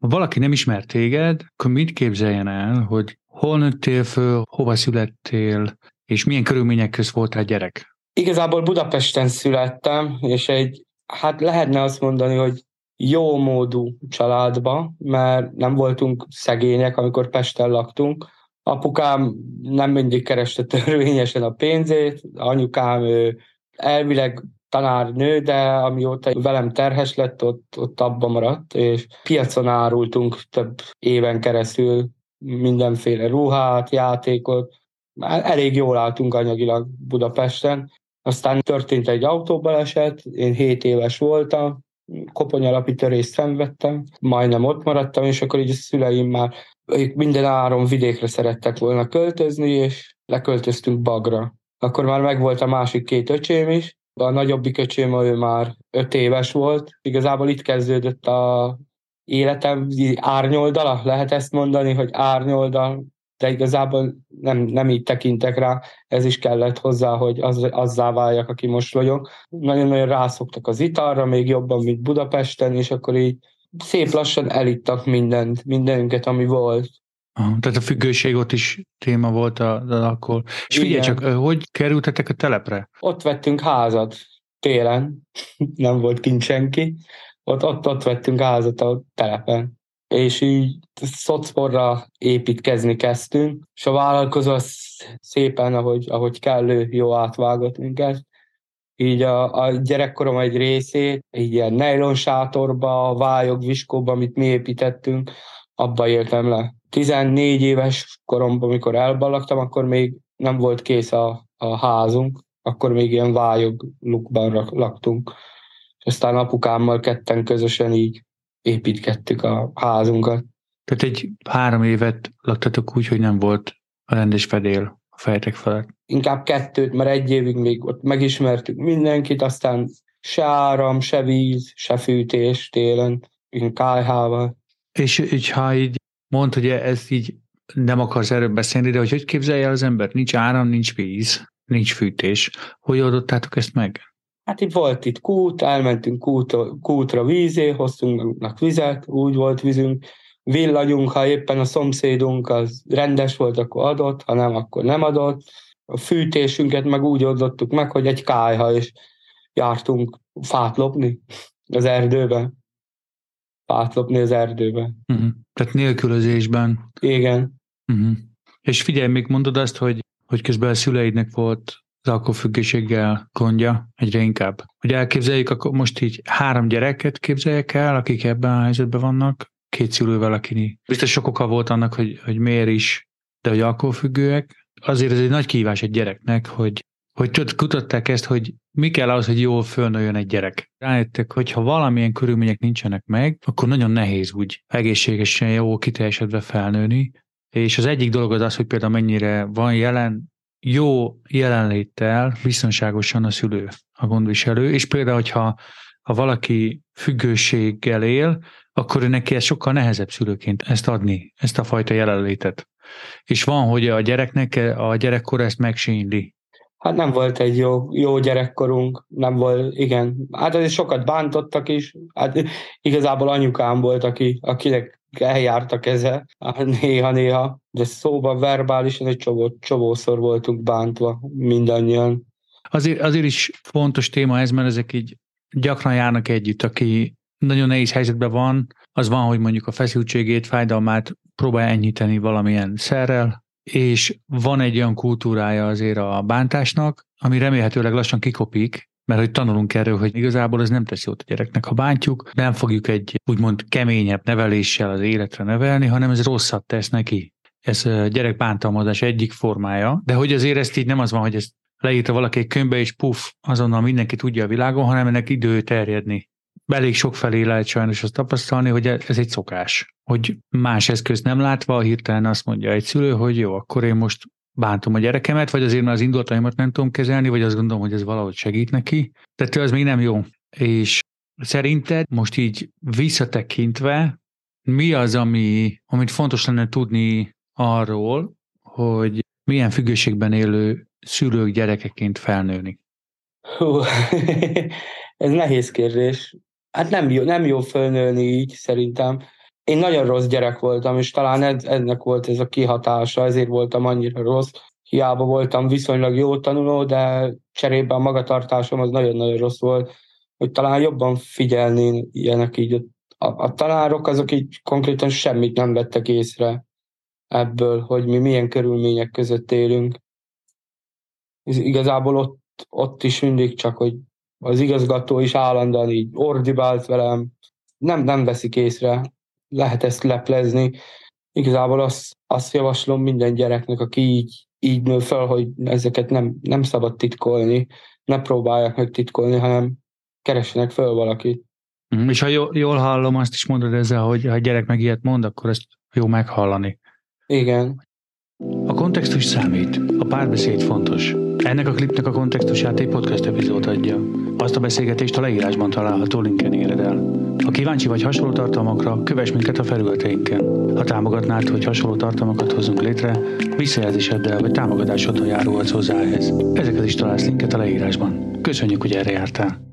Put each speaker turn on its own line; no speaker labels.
ha valaki nem ismer téged, akkor mit képzeljen el, hogy hol nőttél föl, hova születtél, és milyen körülmények közt voltál gyerek?
Igazából Budapesten születtem, és egy, hát lehetne azt mondani, hogy jó módú családba, mert nem voltunk szegények, amikor Pesten laktunk. Apukám nem mindig kereste törvényesen a pénzét, anyukám ő elvileg tanárnő, de amióta velem terhes lett, ott, ott abba maradt, és piacon árultunk több éven keresztül mindenféle ruhát, játékot. Elég jól álltunk anyagilag Budapesten. Aztán történt egy autóbaleset, én 7 éves voltam, koponyalapi törést szenvedtem, majdnem ott maradtam, és akkor így a szüleim már ők minden áron vidékre szerettek volna költözni, és leköltöztünk Bagra. Akkor már megvolt a másik két öcsém is, a nagyobbik öcsém, ő már öt éves volt. Igazából itt kezdődött a életem árnyoldala, lehet ezt mondani, hogy árnyoldal, de igazából nem, nem így tekintek rá, ez is kellett hozzá, hogy az, azzá váljak, aki most vagyok. Nagyon-nagyon rászoktak az italra, még jobban, mint Budapesten, és akkor így szép lassan elittak mindent, mindenünket, ami volt.
Aha, tehát a függőség ott is téma volt a, a akkor. És figyelj csak, hogy kerültetek a telepre?
Ott vettünk házat télen, nem volt kint senki. Ott, ott, ott vettünk házat a telepen. És így szocporra építkezni kezdtünk, és a vállalkozó szépen, ahogy, ahogy kellő, jó átvágott minket. Így a, a gyerekkorom egy részét, így ilyen nylon sátorba, vályog, viskóba, amit mi építettünk, abba éltem le. 14 éves koromban, amikor elballagtam, akkor még nem volt kész a, a házunk, akkor még ilyen vályog lukban laktunk. És aztán apukámmal ketten közösen így építkettük a házunkat.
Tehát egy három évet laktatok úgy, hogy nem volt a rendes fedél a fejtek felett.
Inkább kettőt, mert egy évig még ott megismertük mindenkit, aztán se áram, se víz, se fűtés télen, kájhával.
És, és ha így Mondd, hogy ez így nem akarsz erről beszélni, de hogy hogy képzelje el az ember? Nincs áram, nincs víz, nincs fűtés. Hogy oldottátok ezt meg?
Hát itt volt itt kút, elmentünk kút, kútra vízé, hoztunk magunknak vizet, úgy volt vízünk, villanyunk, ha éppen a szomszédunk az rendes volt, akkor adott, ha nem, akkor nem adott. A fűtésünket meg úgy oldottuk meg, hogy egy kájha, és jártunk fát lopni az erdőben fát lopni az erdőbe.
Uh-huh. Tehát nélkülözésben.
Igen.
Uh-huh. És figyelj, még mondod azt, hogy, hogy közben a szüleidnek volt az alkoholfüggőséggel gondja egyre inkább. Hogy elképzeljük, akkor most így három gyereket képzeljek el, akik ebben a helyzetben vannak, két szülővel, aki biztos sok oka volt annak, hogy, hogy miért is, de hogy alkoholfüggőek. Azért ez egy nagy kihívás egy gyereknek, hogy hogy kutatták ezt, hogy mi kell az, hogy jól fölnőjön egy gyerek. Rájöttek, hogy ha valamilyen körülmények nincsenek meg, akkor nagyon nehéz úgy egészségesen, jó kiteljesedve felnőni. És az egyik dolog az az, hogy például mennyire van jelen, jó jelenléttel biztonságosan a szülő, a gondviselő, és például, hogyha ha valaki függőséggel él, akkor neki ez sokkal nehezebb szülőként ezt adni, ezt a fajta jelenlétet. És van, hogy a gyereknek a gyerekkor ezt megsényli,
Hát nem volt egy jó, jó gyerekkorunk, nem volt, igen. Hát azért sokat bántottak is. Hát igazából anyukám volt, aki, akinek eljárt a keze, néha-néha, de szóban verbálisan egy csomó, csomószor voltunk bántva mindannyian.
Azért, azért is fontos téma ez, mert ezek így gyakran járnak együtt, aki nagyon nehéz helyzetben van, az van, hogy mondjuk a feszültségét, fájdalmát próbál enyhíteni valamilyen szerrel, és van egy olyan kultúrája azért a bántásnak, ami remélhetőleg lassan kikopik, mert hogy tanulunk erről, hogy igazából ez nem tesz jót a gyereknek. Ha bántjuk, nem fogjuk egy úgymond keményebb neveléssel az életre nevelni, hanem ez rosszat tesz neki. Ez a gyerek bántalmazás egyik formája, de hogy azért ezt így nem az van, hogy ezt leírta valaki egy könyvbe, és puf, azonnal mindenki tudja a világon, hanem ennek idő terjedni elég sok felé lehet sajnos azt tapasztalni, hogy ez egy szokás. Hogy más eszközt nem látva, hirtelen azt mondja egy szülő, hogy jó, akkor én most bántom a gyerekemet, vagy azért már az indulataimat nem tudom kezelni, vagy azt gondolom, hogy ez valahogy segít neki. Tehát az még nem jó. És szerinted most így visszatekintve, mi az, ami, amit fontos lenne tudni arról, hogy milyen függőségben élő szülők gyerekeként felnőni?
Hú, ez nehéz kérdés. Hát nem jó, nem jó fölnőni így, szerintem. én nagyon rossz gyerek voltam, és talán ez, ennek volt ez a kihatása, ezért voltam annyira rossz. Hiába voltam viszonylag jó tanuló, de cserébe a magatartásom az nagyon-nagyon rossz volt, hogy talán jobban figyelni ilyenek így. A, a tanárok azok így konkrétan semmit nem vettek észre ebből, hogy mi milyen körülmények között élünk. Igazából ott, ott is mindig csak, hogy az igazgató is állandóan így ordibált velem, nem, nem veszik észre, lehet ezt leplezni. Igazából azt, azt javaslom minden gyereknek, aki így, így nő fel, hogy ezeket nem, nem szabad titkolni, ne próbálják meg titkolni, hanem keressenek föl valakit.
Mhm, és ha jól hallom, azt is mondod ezzel, hogy ha a gyerek meg ilyet mond, akkor ezt jó meghallani.
Igen.
A kontextus számít, a párbeszéd fontos. Ennek a klipnek a kontextusát egy podcast epizód adja. Azt a beszélgetést a leírásban található linken éred el. Ha kíváncsi vagy hasonló tartalmakra, kövess minket a felületeinken. Ha támogatnád, hogy hasonló tartalmakat hozunk létre, visszajelzéseddel vagy támogatásoddal járulhatsz hozzá ehhez. Ezeket is találsz linket a leírásban. Köszönjük, hogy erre jártál!